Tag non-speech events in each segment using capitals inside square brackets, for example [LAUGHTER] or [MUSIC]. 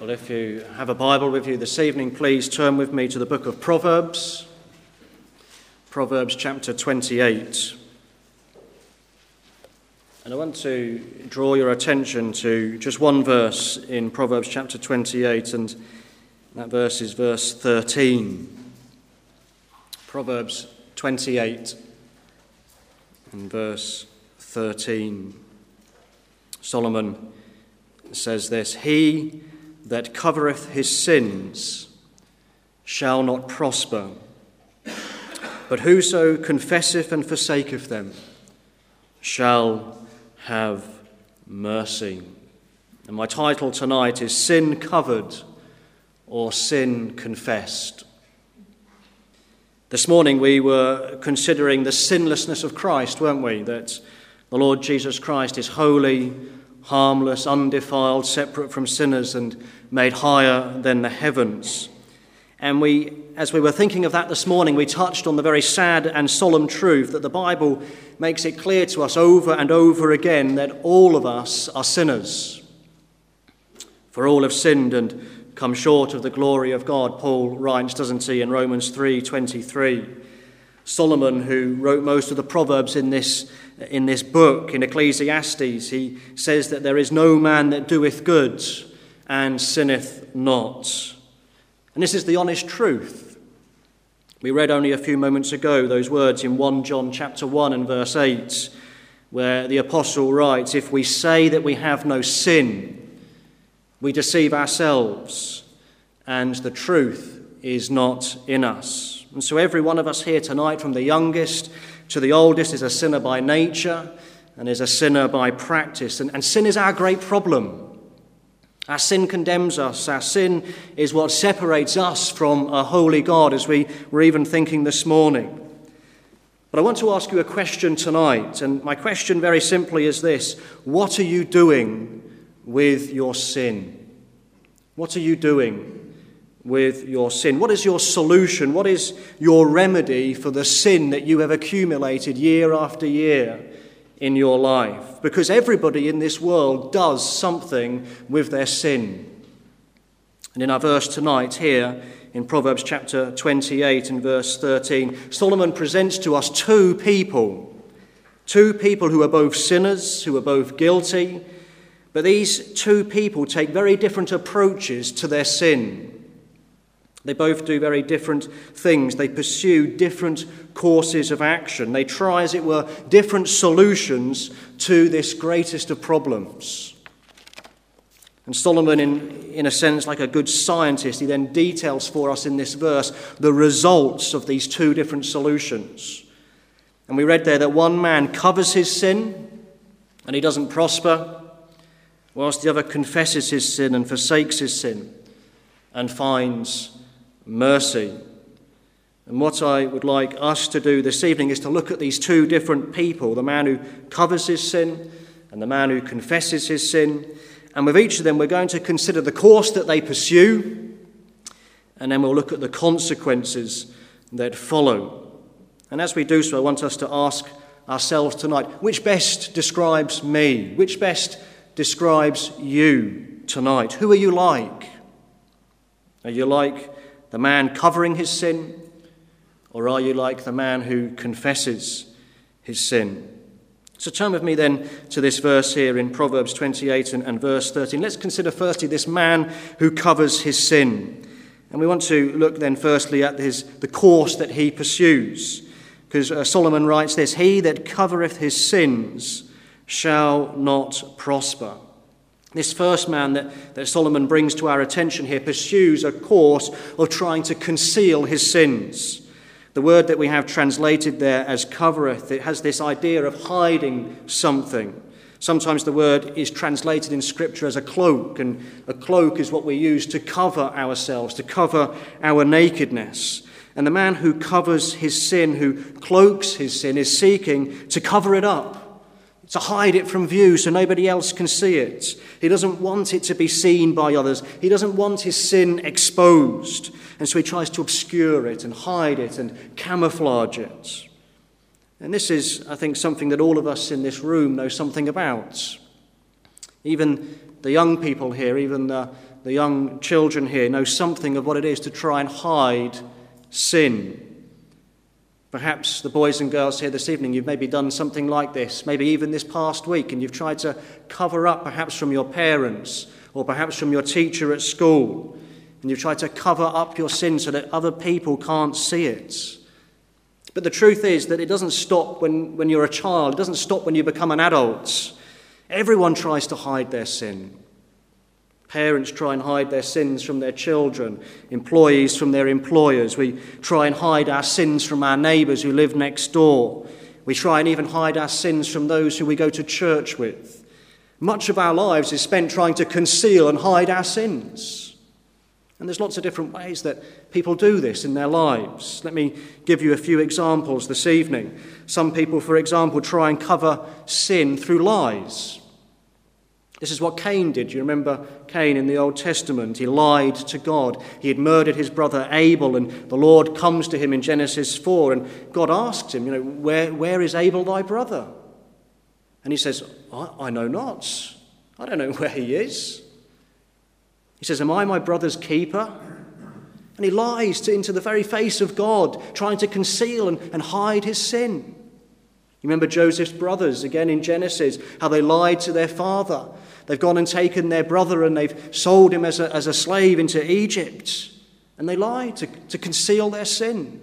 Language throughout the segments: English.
Well, if you have a Bible with you this evening, please turn with me to the book of Proverbs, Proverbs chapter 28. And I want to draw your attention to just one verse in Proverbs chapter 28, and that verse is verse 13. Proverbs 28 and verse 13. Solomon says this He that covereth his sins shall not prosper, but whoso confesseth and forsaketh them shall have mercy. And my title tonight is Sin Covered or Sin Confessed. This morning we were considering the sinlessness of Christ, weren't we? That the Lord Jesus Christ is holy, harmless, undefiled, separate from sinners, and made higher than the heavens. And we, as we were thinking of that this morning, we touched on the very sad and solemn truth that the Bible makes it clear to us over and over again that all of us are sinners. For all have sinned and come short of the glory of God, Paul writes, doesn't he, in Romans 3:23. Solomon, who wrote most of the proverbs in this in this book, in Ecclesiastes, he says that there is no man that doeth good and sinneth not. And this is the honest truth. We read only a few moments ago those words in 1 John chapter 1 and verse 8, where the apostle writes, If we say that we have no sin, we deceive ourselves, and the truth is not in us. And so, every one of us here tonight, from the youngest to the oldest, is a sinner by nature and is a sinner by practice. And, and sin is our great problem. Our sin condemns us. Our sin is what separates us from a holy God, as we were even thinking this morning. But I want to ask you a question tonight, and my question very simply is this What are you doing with your sin? What are you doing with your sin? What is your solution? What is your remedy for the sin that you have accumulated year after year? in your life because everybody in this world does something with their sin. And in our verse tonight, here in Proverbs chapter 28 and verse 13, Solomon presents to us two people. Two people who are both sinners, who are both guilty, but these two people take very different approaches to their sin. They both do very different things. They pursue different courses of action. They try, as it were, different solutions to this greatest of problems. And Solomon, in, in a sense, like a good scientist, he then details for us in this verse the results of these two different solutions. And we read there that one man covers his sin and he doesn't prosper, whilst the other confesses his sin and forsakes his sin and finds mercy. And what I would like us to do this evening is to look at these two different people the man who covers his sin and the man who confesses his sin. And with each of them, we're going to consider the course that they pursue, and then we'll look at the consequences that follow. And as we do so, I want us to ask ourselves tonight which best describes me? Which best describes you tonight? Who are you like? Are you like the man covering his sin? Or are you like the man who confesses his sin? So turn with me then to this verse here in Proverbs 28 and, and, verse 13. Let's consider firstly this man who covers his sin. And we want to look then firstly at his, the course that he pursues. Because uh, Solomon writes this He that covereth his sins shall not prosper. This first man that, that Solomon brings to our attention here pursues a course of trying to conceal his sins. The word that we have translated there as covereth, it has this idea of hiding something. Sometimes the word is translated in Scripture as a cloak, and a cloak is what we use to cover ourselves, to cover our nakedness. And the man who covers his sin, who cloaks his sin, is seeking to cover it up to hide it from view so nobody else can see it. He doesn't want it to be seen by others. He doesn't want his sin exposed. And so he tries to obscure it and hide it and camouflage it. And this is, I think, something that all of us in this room know something about. Even the young people here, even the, the young children here know something of what it is to try and hide sin. Perhaps the boys and girls here this evening, you've maybe done something like this, maybe even this past week, and you've tried to cover up perhaps from your parents or perhaps from your teacher at school, and you've tried to cover up your sin so that other people can't see it. But the truth is that it doesn't stop when, when you're a child, it doesn't stop when you become an adult. Everyone tries to hide their sin. Parents try and hide their sins from their children, employees from their employers. We try and hide our sins from our neighbours who live next door. We try and even hide our sins from those who we go to church with. Much of our lives is spent trying to conceal and hide our sins. And there's lots of different ways that people do this in their lives. Let me give you a few examples this evening. Some people, for example, try and cover sin through lies. This is what Cain did. You remember Cain in the Old Testament? He lied to God. He had murdered his brother Abel, and the Lord comes to him in Genesis 4, and God asks him, You know, where, where is Abel thy brother? And he says, I, I know not. I don't know [LAUGHS] where he is. He says, Am I my brother's keeper? And he lies to, into the very face of God, trying to conceal and, and hide his sin. You remember Joseph's brothers again in Genesis, how they lied to their father. They've gone and taken their brother and they've sold him as a, as a slave into Egypt. And they lied to, to conceal their sin.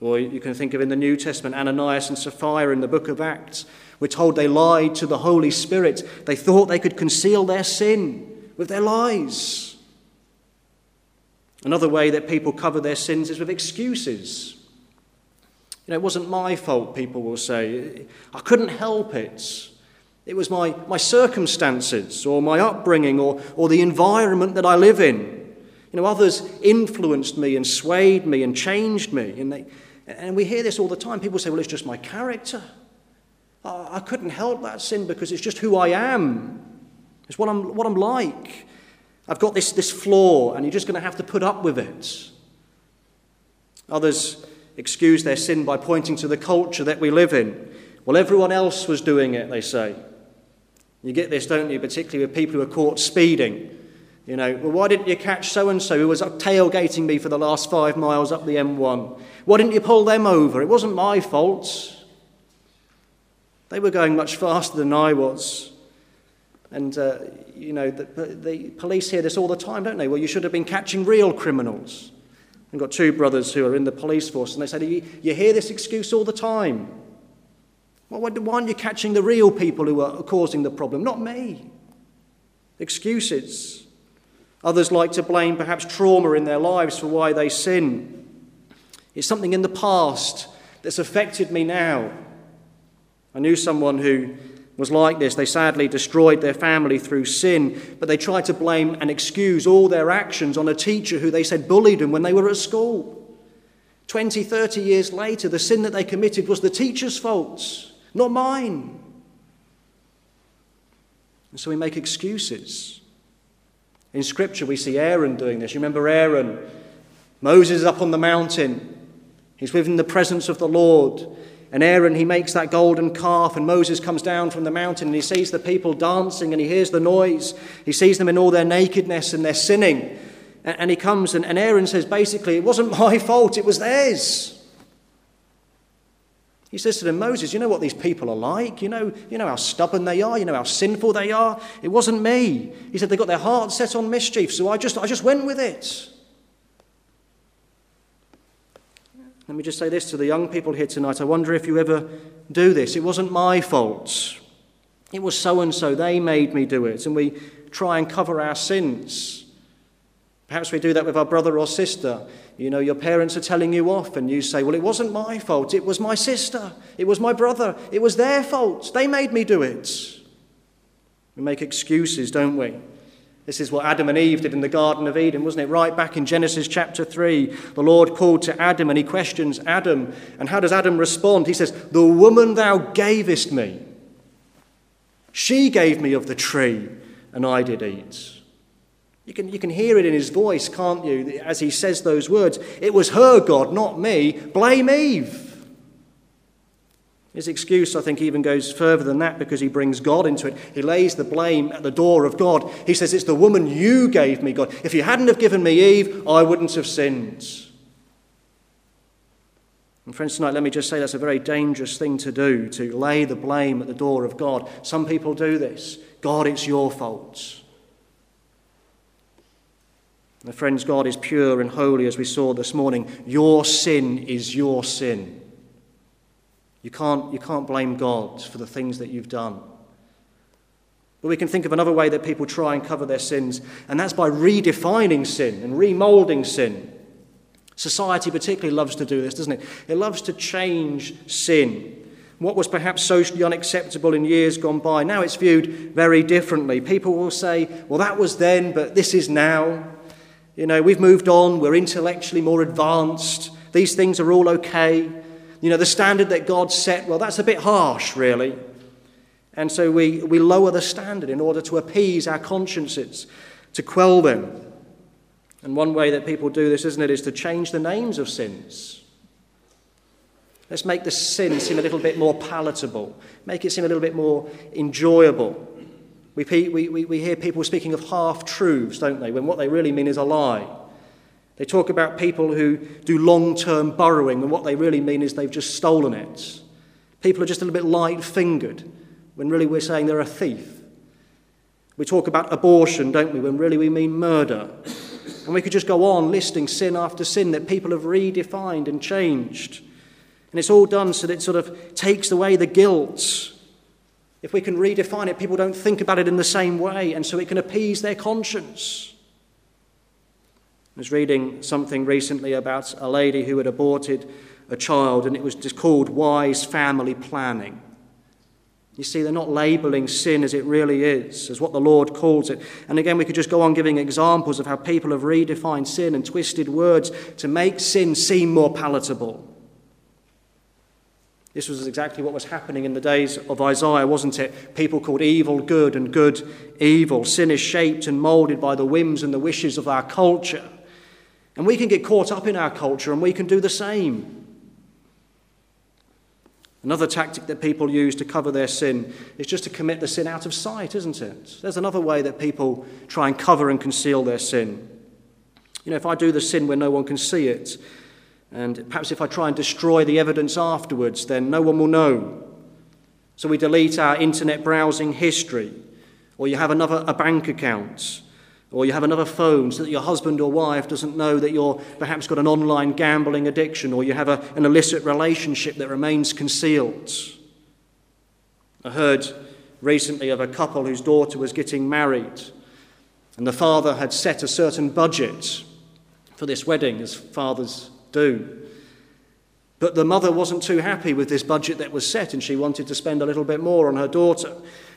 Or you can think of in the New Testament, Ananias and Sapphira in the book of Acts. We're told they lied to the Holy Spirit. They thought they could conceal their sin with their lies. Another way that people cover their sins is with excuses. You know, it wasn't my fault, people will say. I couldn't help it. It was my, my circumstances or my upbringing or, or the environment that I live in. You know, others influenced me and swayed me and changed me. And, they, and we hear this all the time. People say, well, it's just my character. I, I couldn't help that sin because it's just who I am. It's what I'm, what I'm like. I've got this, this flaw, and you're just going to have to put up with it. Others excuse their sin by pointing to the culture that we live in. Well, everyone else was doing it, they say. You get this, don't you, particularly with people who are caught speeding. You know, well, why didn't you catch so and so who was tailgating me for the last five miles up the M1? Why didn't you pull them over? It wasn't my fault. They were going much faster than I was. And, uh, you know, the, the police hear this all the time, don't they? Well, you should have been catching real criminals. I've got two brothers who are in the police force, and they say, You, you hear this excuse all the time. Well, why aren't you catching the real people who are causing the problem? Not me. Excuses. Others like to blame perhaps trauma in their lives for why they sin. It's something in the past that's affected me now. I knew someone who was like this. They sadly destroyed their family through sin, but they tried to blame and excuse all their actions on a teacher who they said bullied them when they were at school. 20, 30 years later, the sin that they committed was the teacher's fault, not mine. And so we make excuses. In Scripture, we see Aaron doing this. You remember Aaron? Moses is up on the mountain. He's within the presence of the Lord. And Aaron, he makes that golden calf, and Moses comes down from the mountain and he sees the people dancing and he hears the noise. He sees them in all their nakedness and their sinning. And, he comes, and, and Aaron says basically, It wasn't [LAUGHS] my fault, it was theirs. He says to them, Moses, you know what these people are like? You know, you know how stubborn they are, you know how sinful they are. It wasn't me. He said they got their hearts set on mischief, so I just, I just went with it. Let me just say this to the young people here tonight. I wonder if you ever do this. It wasn't my fault. It was so and so. They made me do it. And we try and cover our sins. Perhaps we do that with our brother or sister. You know, your parents are telling you off, and you say, Well, it wasn't my fault. It was my sister. It was my brother. It was their fault. They made me do it. We make excuses, don't we? This is what Adam and Eve did in the Garden of Eden, wasn't it? Right back in Genesis chapter 3, the Lord called to Adam and he questions Adam. And how does Adam respond? He says, The woman thou gavest me, she gave me of the tree, and I did eat. You can, you can hear it in his voice, can't you, as he says those words. It was her God, not me. Blame Eve. His excuse, I think, even goes further than that because he brings God into it. He lays the blame at the door of God. He says, It's the woman you gave me, God. If you hadn't have given me Eve, I wouldn't have sinned. And friends, tonight, let me just say that's a very dangerous thing to do, to lay the blame at the door of God. Some people do this. God, it's your fault. And friends, God is pure and holy, as we saw this morning. Your sin is your sin. You can't, you can't blame God for the things that you've done. But we can think of another way that people try and cover their sins, and that's by redefining sin and remolding sin. Society particularly loves to do this, doesn't it? It loves to change sin. What was perhaps socially unacceptable in years gone by, now it's viewed very differently. People will say, well, that was then, but this is now. You know, we've moved on, we're intellectually more advanced, these things are all okay. You know, the standard that God set, well, that's a bit harsh, really. And so we, we lower the standard in order to appease our consciences, to quell them. And one way that people do this, isn't it, is to change the names of sins. Let's make the sin seem a little bit more palatable, make it seem a little bit more enjoyable. We, we, we hear people speaking of half truths, don't they, when what they really mean is a lie. They talk about people who do long term borrowing, and what they really mean is they've just stolen it. People are just a little bit light fingered, when really we're saying they're a thief. We talk about abortion, don't we, when really we mean murder. And we could just go on listing sin after sin that people have redefined and changed. And it's all done so that it sort of takes away the guilt. If we can redefine it, people don't think about it in the same way, and so it can appease their conscience. I was reading something recently about a lady who had aborted a child, and it was just called wise family planning. You see, they're not labeling sin as it really is, as what the Lord calls it. And again, we could just go on giving examples of how people have redefined sin and twisted words to make sin seem more palatable. This was exactly what was happening in the days of Isaiah, wasn't it? People called evil good and good evil. Sin is shaped and molded by the whims and the wishes of our culture. And we can get caught up in our culture and we can do the same. Another tactic that people use to cover their sin is just to commit the sin out of sight, isn't it? There's another way that people try and cover and conceal their sin. You know, if I do the sin where no one can see it, and perhaps if I try and destroy the evidence afterwards, then no one will know. So we delete our internet browsing history, or you have another a bank account, or you have another phone so that your husband or wife doesn't know that you're perhaps got an online gambling addiction or you have a, an illicit relationship that remains concealed. I heard recently of a couple whose daughter was getting married, and the father had set a certain budget for this wedding, as fathers do. But the mother wasn't too happy with this budget that was set, and she wanted to spend a little bit more on her daughter.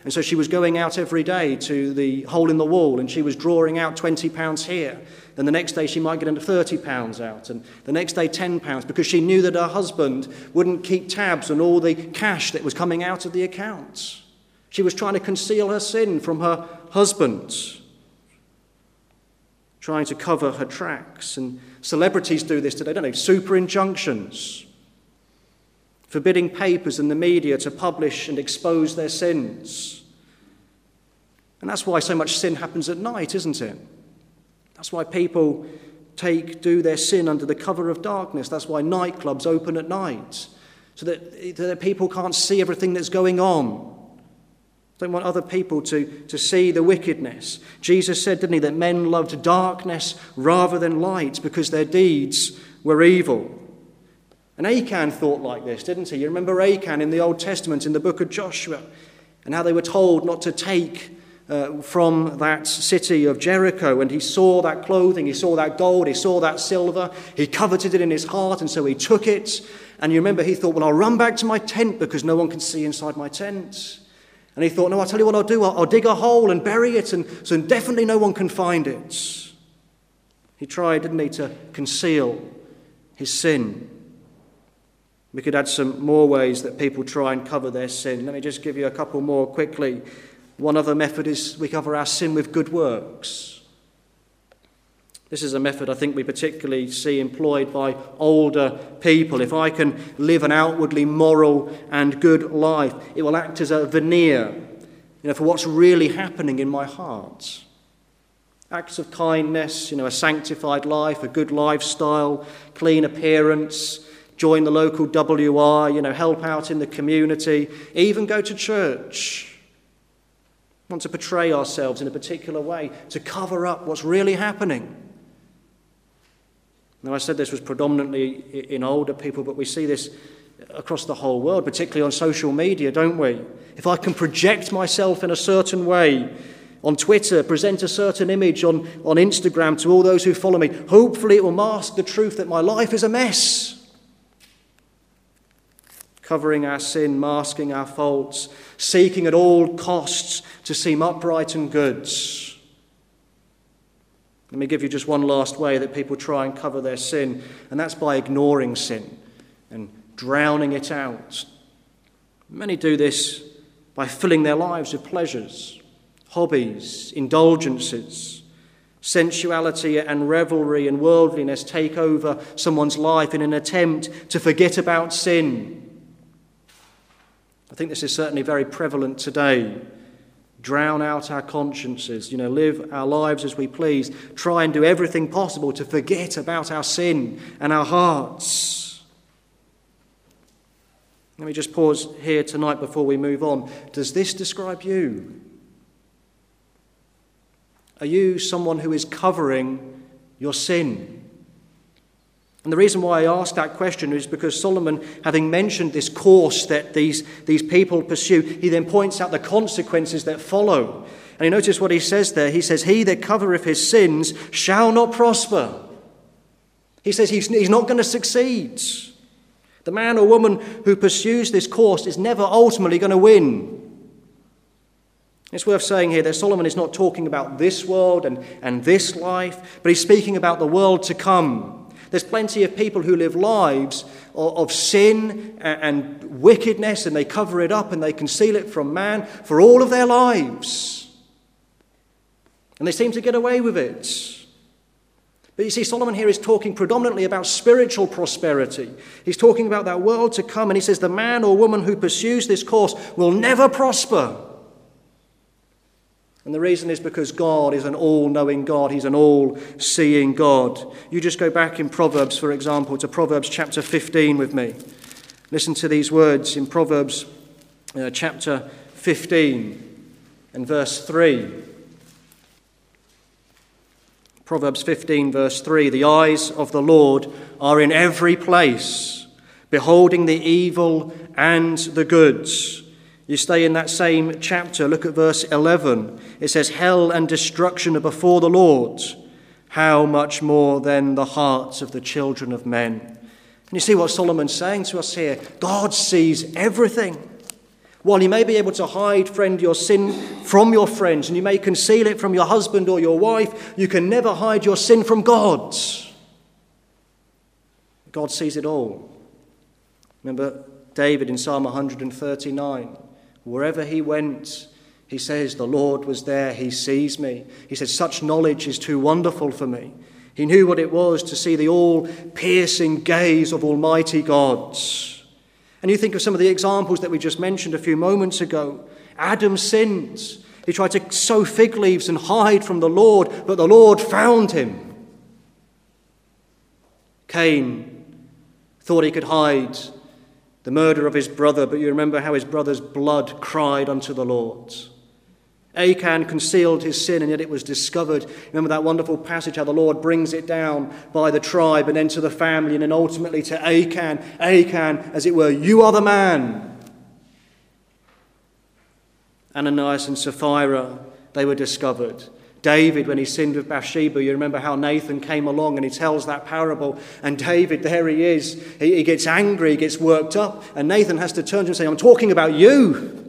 And so she was going out every day to the hole in the wall, and she was drawing out £20 here. Then the next day she might get into £30 out, and the next day £10, because she knew that her husband wouldn't keep tabs on all the cash that was coming out of the accounts. She was trying to conceal her sin from her husband, trying to cover her tracks. And celebrities do this today, don't they? Super injunctions forbidding papers and the media to publish and expose their sins. And that's why so much sin happens at night, isn't it? That's why people take do their sin under the cover of darkness. That's why nightclubs open at night, so that, that people can't see everything that's going on. Don't want other people to, to see the wickedness. Jesus said, didn't he, that men loved darkness rather than light because their deeds were evil. And Achan thought like this, didn't he? You remember Achan in the Old Testament in the book of Joshua, and how they were told not to take uh, from that city of Jericho. And he saw that clothing, he saw that gold, he saw that silver, he coveted it in his heart, and so he took it. And you remember he thought, well, I'll run back to my tent because no one can see inside my tent. And he thought, no, I'll tell you what I'll do. I'll, I'll dig a hole and bury it, and so definitely no one can find it. He tried, didn't he, to conceal his sin. We could add some more ways that people try and cover their sin. Let me just give you a couple more quickly. One other method is we cover our sin with good works. This is a method I think we particularly see employed by older people. If I can live an outwardly moral and good life, it will act as a veneer you know, for what's really happening in my heart. Acts of kindness, you know, a sanctified life, a good lifestyle, clean appearance, join the local WI, you know, help out in the community, even go to church. Want to portray ourselves in a particular way to cover up what's really happening. Now, I said this was predominantly in older people, but we see this across the whole world, particularly on social media, don't we? If I can project myself in a certain way on Twitter, present a certain image on, on Instagram to all those who follow me, hopefully it will mask the truth that my life is a mess. Covering our sin, masking our faults, seeking at all costs to seem upright and good. Let me give you just one last way that people try and cover their sin, and that's by ignoring sin and drowning it out. Many do this by filling their lives with pleasures, hobbies, indulgences. Sensuality and revelry and worldliness take over someone's life in an attempt to forget about sin. I think this is certainly very prevalent today drown out our consciences, you know, live our lives as we please, try and do everything possible to forget about our sin and our hearts. Let me just pause here tonight before we move on. Does this describe you? Are you someone who is covering your sin? And the reason why I ask that question is because Solomon, having mentioned this course that these, these people pursue, he then points out the consequences that follow. And you notice what he says there. He says, He that covereth his sins shall not prosper. He says he's, he's not going to succeed. The man or woman who pursues this course is never ultimately going to win. It's worth saying here that Solomon is not talking about this world and, and this life, but he's speaking about the world to come. There's plenty of people who live lives of sin and wickedness and they cover it up and they conceal it from man for all of their lives. And they seem to get away with it. But you see, Solomon here is talking predominantly about spiritual prosperity. He's talking about that world to come, and he says the man or woman who pursues this course will never prosper. And the reason is because God is an all knowing God, He's an all seeing God. You just go back in Proverbs, for example, to Proverbs chapter 15 with me. Listen to these words in Proverbs uh, chapter 15 and verse 3. Proverbs 15, verse 3 The eyes of the Lord are in every place, beholding the evil and the goods. You stay in that same chapter, look at verse 11. It says, Hell and destruction are before the Lord. How much more then the hearts of the children of men? And you see what Solomon's saying to us here? God sees everything. While you may be able to hide, friend, your sin from your friends, and you may conceal it from your husband or your wife, you can never hide your sin from God. God sees it all. Remember David in Psalm 139. Wherever he went, he says, The Lord was there, he sees me. He says, Such knowledge is too wonderful for me. He knew what it was to see the all piercing gaze of Almighty God. And you think of some of the examples that we just mentioned a few moments ago. Adam sinned. He tried to sew fig leaves and hide from the Lord, but the Lord found him. Cain thought he could hide the murder of his brother, but you remember how his brother's blood cried unto the Lord. Achan concealed his sin, and yet it was discovered. Remember that wonderful passage how the Lord brings it down by the tribe and then to the family, and then ultimately to Achan. Achan, as it were, you are the man. Ananias and Sapphira, they were discovered. David, when he sinned with Bathsheba, you remember how Nathan came along and he tells that parable. And David, there he is. He, he gets angry, he gets worked up. And Nathan has to turn to him and say, I'm talking about you.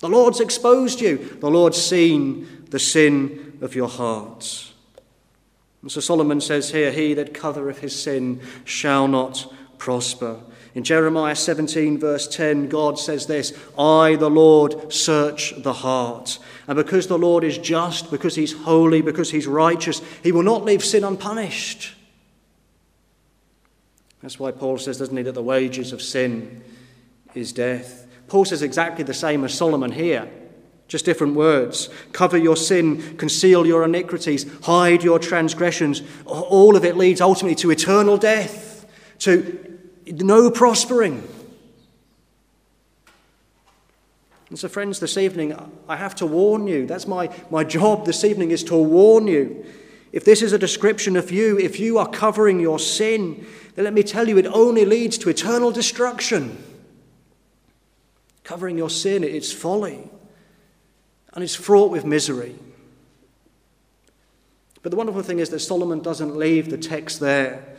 The Lord's exposed you. The Lord's seen the sin of your hearts. And so Solomon says here, He that covereth his sin shall not prosper. In Jeremiah 17, verse 10, God says this I, the Lord, search the heart. And because the Lord is just, because he's holy, because he's righteous, he will not leave sin unpunished. That's why Paul says, doesn't he, that the wages of sin is death. Paul says exactly the same as Solomon here, just different words. Cover your sin, conceal your iniquities, hide your transgressions. All of it leads ultimately to eternal death, to no prospering. And so, friends, this evening, I have to warn you. That's my, my job this evening, is to warn you. If this is a description of you, if you are covering your sin, then let me tell you, it only leads to eternal destruction. Covering your sin, it's folly, and it's fraught with misery. But the wonderful thing is that Solomon doesn't leave the text there.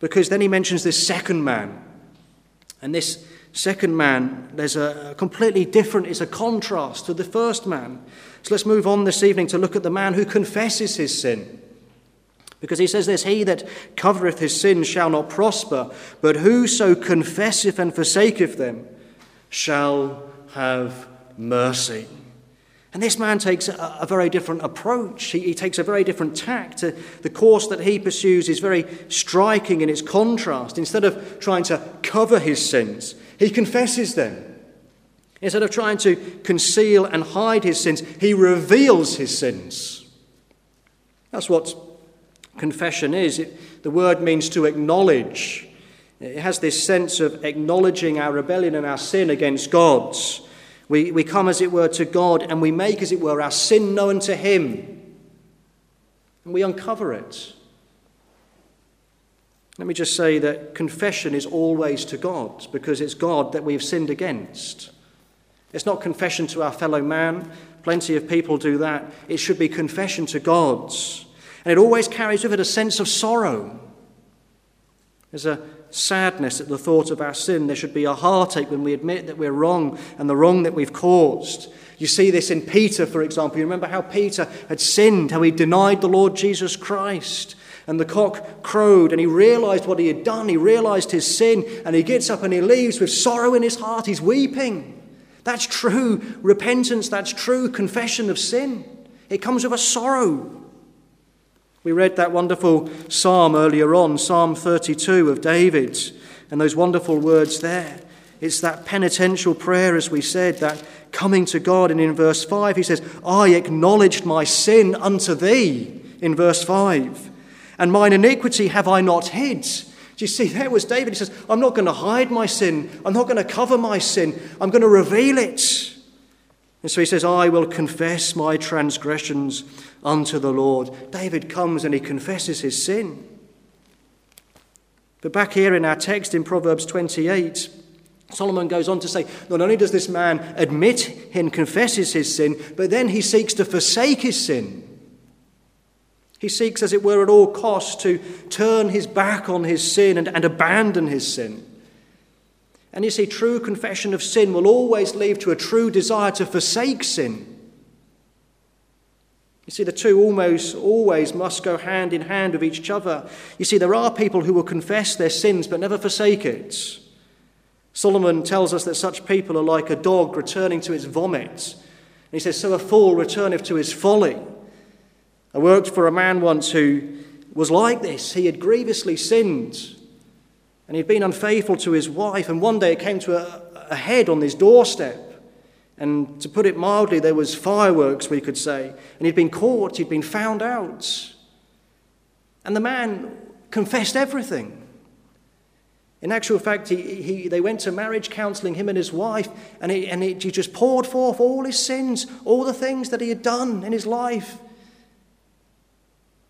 Because then he mentions this second man. And this second man, there's a completely different, it's a contrast to the first man. So let's move on this evening to look at the man who confesses his sin. Because he says this He that covereth his sin shall not prosper, but whoso confesseth and forsaketh them shall have mercy. And this man takes a, a very different approach. He, he, takes a very different tact. the course that he pursues is very striking in its contrast. Instead of trying to cover his sins, he confesses them. Instead of trying to conceal and hide his sins, he reveals his sins. That's what confession is. It, the word means to acknowledge. It has this sense of acknowledging our rebellion and our sin against God's. We, we come, as it were, to God and we make, as it were, our sin known to Him. And we uncover it. Let me just say that confession is always to God because it's God that we've sinned against. It's not confession to our fellow man. Plenty of people do that. It should be confession to God's. And it always carries with it a sense of sorrow. There's a sadness at the thought of our sin. There should be a heartache when we admit that we're wrong and the wrong that we've caused. You see this in Peter, for example. You remember how Peter had sinned, how he denied the Lord Jesus Christ. And the cock crowed, and he realized what he had done. He realized his sin, and he gets up and he leaves with sorrow in his heart. He's weeping. That's true repentance, that's true confession of sin. It comes with a sorrow. We read that wonderful psalm earlier on, Psalm 32 of David, and those wonderful words there. It's that penitential prayer, as we said, that coming to God. And in verse 5, he says, I acknowledged my sin unto thee, in verse 5. And mine iniquity have I not hid. Do you see, there was David. He says, I'm not going to hide my sin. I'm not going to cover my sin. I'm going to reveal it. And so he says, I will confess my transgressions unto the Lord. David comes and he confesses his sin. But back here in our text in Proverbs 28, Solomon goes on to say, not only does this man admit and confesses his sin, but then he seeks to forsake his sin. He seeks, as it were, at all costs to turn his back on his sin and, and abandon his sin. And you see, true confession of sin will always lead to a true desire to forsake sin. You see, the two almost always must go hand in hand with each other. You see, there are people who will confess their sins but never forsake it. Solomon tells us that such people are like a dog returning to its vomit. And he says, So a fool returneth to his folly. I worked for a man once who was like this. He had grievously sinned and he'd been unfaithful to his wife. And one day it came to a, a head on his doorstep. And to put it mildly, there was fireworks, we could say. And he'd been caught, he'd been found out. And the man confessed everything. In actual fact, he, he, they went to marriage counseling, him and his wife, and, he, and he, he just poured forth all his sins, all the things that he had done in his life.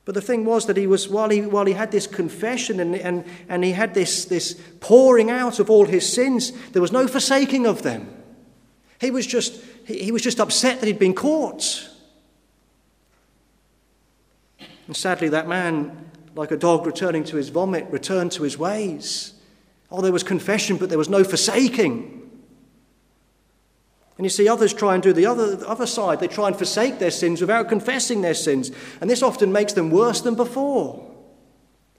But the thing was that he was, while he, while he had this confession and, and, and he had this, this pouring out of all his sins, there was no forsaking of them. He was just, he was just upset that he'd been caught. And sadly, that man, like a dog returning to his vomit, returned to his ways. Oh, there was confession, but there was no forsaking. And you see, others try and do the other, the other side. They try and forsake their sins without confessing their sins. And this often makes them worse than before.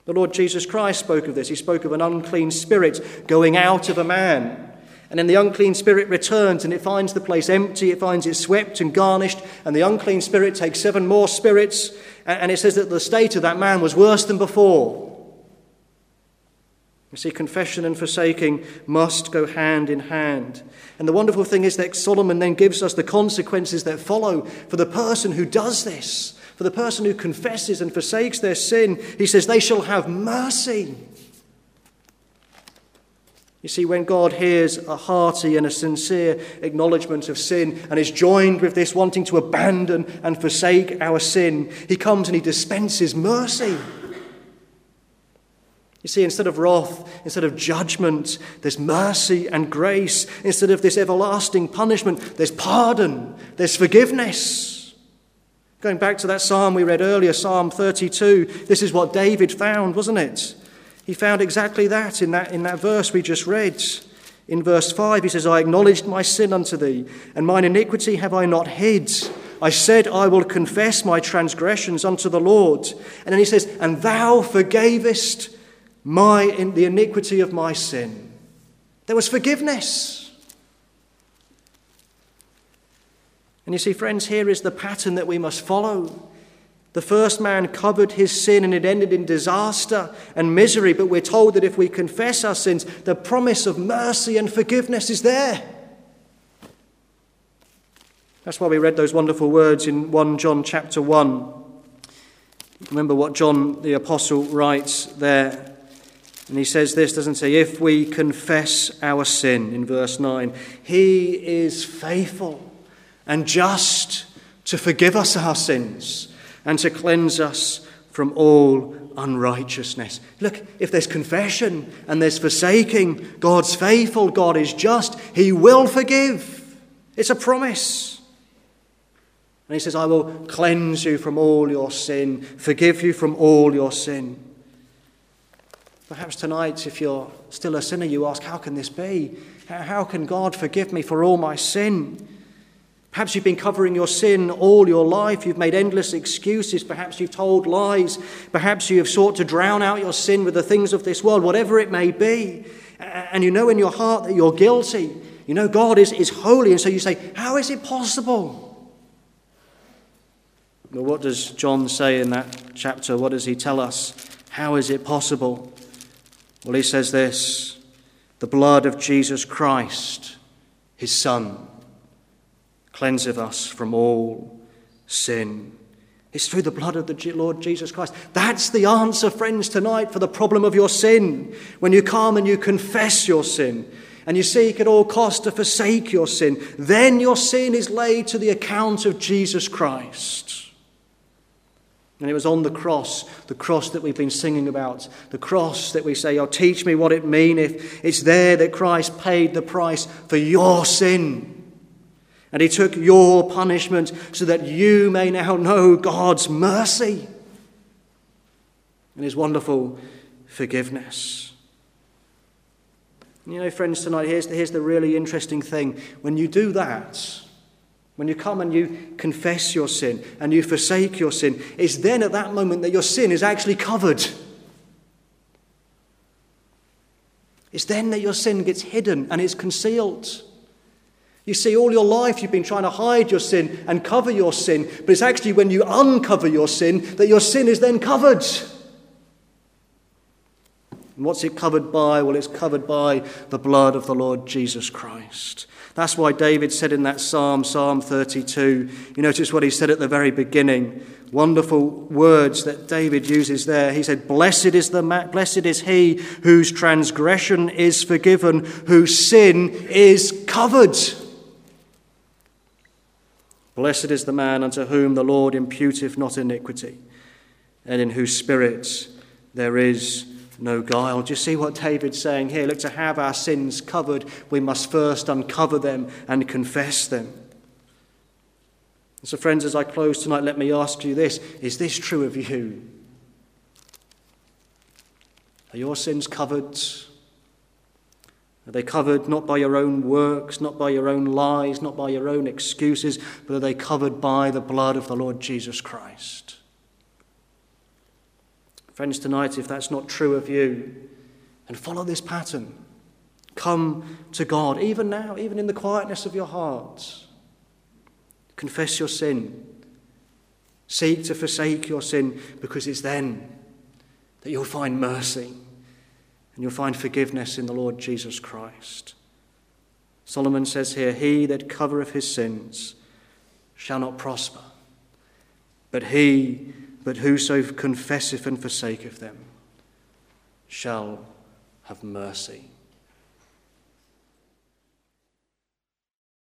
The Lord Jesus Christ spoke of this. He spoke of an unclean spirit going out of a man. And then the unclean spirit returns and it finds the place empty, it finds it swept and garnished, and the unclean spirit takes seven more spirits, and it says that the state of that man was worse than before. You see, confession and forsaking must go hand in hand. And the wonderful thing is that Solomon then gives us the consequences that follow for the person who does this, for the person who confesses and forsakes their sin. He says, They shall have mercy. You see, when God hears a hearty and a sincere acknowledgement of sin and is joined with this wanting to abandon and forsake our sin, He comes and He dispenses mercy. You see, instead of wrath, instead of judgment, there's mercy and grace. Instead of this everlasting punishment, there's pardon, there's forgiveness. Going back to that psalm we read earlier, Psalm 32, this is what David found, wasn't it? He found exactly that in that, in that verse we just read. In verse 5, he says, I acknowledged my sin unto thee, and mine iniquity have I not hid. I said, I will confess my transgressions unto the Lord. And then he says, And thou forgavest my, in the iniquity of my sin. There was forgiveness. And you see, friends, here is the pattern that we must follow. The first man covered his sin and it ended in disaster and misery, but we're told that if we confess our sins, the promise of mercy and forgiveness is there. That's why we read those wonderful words in 1 John chapter 1. Remember what John the Apostle writes there. And he says this, doesn't he? If we confess our sin, in verse 9, he is faithful and just to forgive us our sins and to cleanse us from all unrighteousness. Look, if there's confession and there's forsaking, God's faithful, God is just, He will forgive. It's a promise. And He says, I will cleanse you from all your sin, forgive you from all your sin. Perhaps tonight, if you're still a sinner, you ask, How can this be? How can God forgive me for all my sin? Perhaps you've been covering your sin all your life. You've made endless excuses. Perhaps you've told lies. Perhaps you have sought to drown out your sin with the things of this world, whatever it may be. And you know in your heart that you're guilty. You know God is, is holy. And so you say, How is it possible? Well, what does John say in that chapter? What does he tell us? How is it possible? Well, he says this the blood of Jesus Christ, his Son cleanseth us from all sin. It's through the blood of the Lord Jesus Christ. That's the answer, friends, tonight for the problem of your sin. When you come and you confess your sin and you seek at all cost to forsake your sin, then your sin is laid to the account of Jesus Christ. And it was on the cross, the cross that we've been singing about, the cross that we say, Oh, teach me what it meaneth. It's there that Christ paid the price for your sin. And he took your punishment so that you may now know God's mercy and his wonderful forgiveness. You know, friends, tonight, here's the, here's the really interesting thing. When you do that, when you come and you confess your sin and you forsake your sin, it's then at that moment that your sin is actually covered. It's then that your sin gets hidden and is concealed. You see, all your life you've been trying to hide your sin and cover your sin, but it's actually when you uncover your sin that your sin is then covered. And what's it covered by? Well, it's covered by the blood of the Lord Jesus Christ. That's why David said in that psalm, Psalm 32, you notice what he said at the very beginning. Wonderful words that David uses there. He said, Blessed is, the ma- blessed is he whose transgression is forgiven, whose sin is covered. Blessed is the man unto whom the Lord imputeth not iniquity, and in whose spirit there is no guile. Do you see what David's saying here? Look, to have our sins covered, we must first uncover them and confess them. So, friends, as I close tonight, let me ask you this Is this true of you? Are your sins covered? Are they covered not by your own works, not by your own lies, not by your own excuses, but are they covered by the blood of the Lord Jesus Christ? Friends, tonight, if that's not true of you, and follow this pattern. Come to God, even now, even in the quietness of your heart. Confess your sin. Seek to forsake your sin because it's then that you'll find mercy and you'll find forgiveness in the Lord Jesus Christ. Solomon says here, He that covereth his sins shall not prosper, but he, but whoso confesseth and forsaketh them, shall have mercy.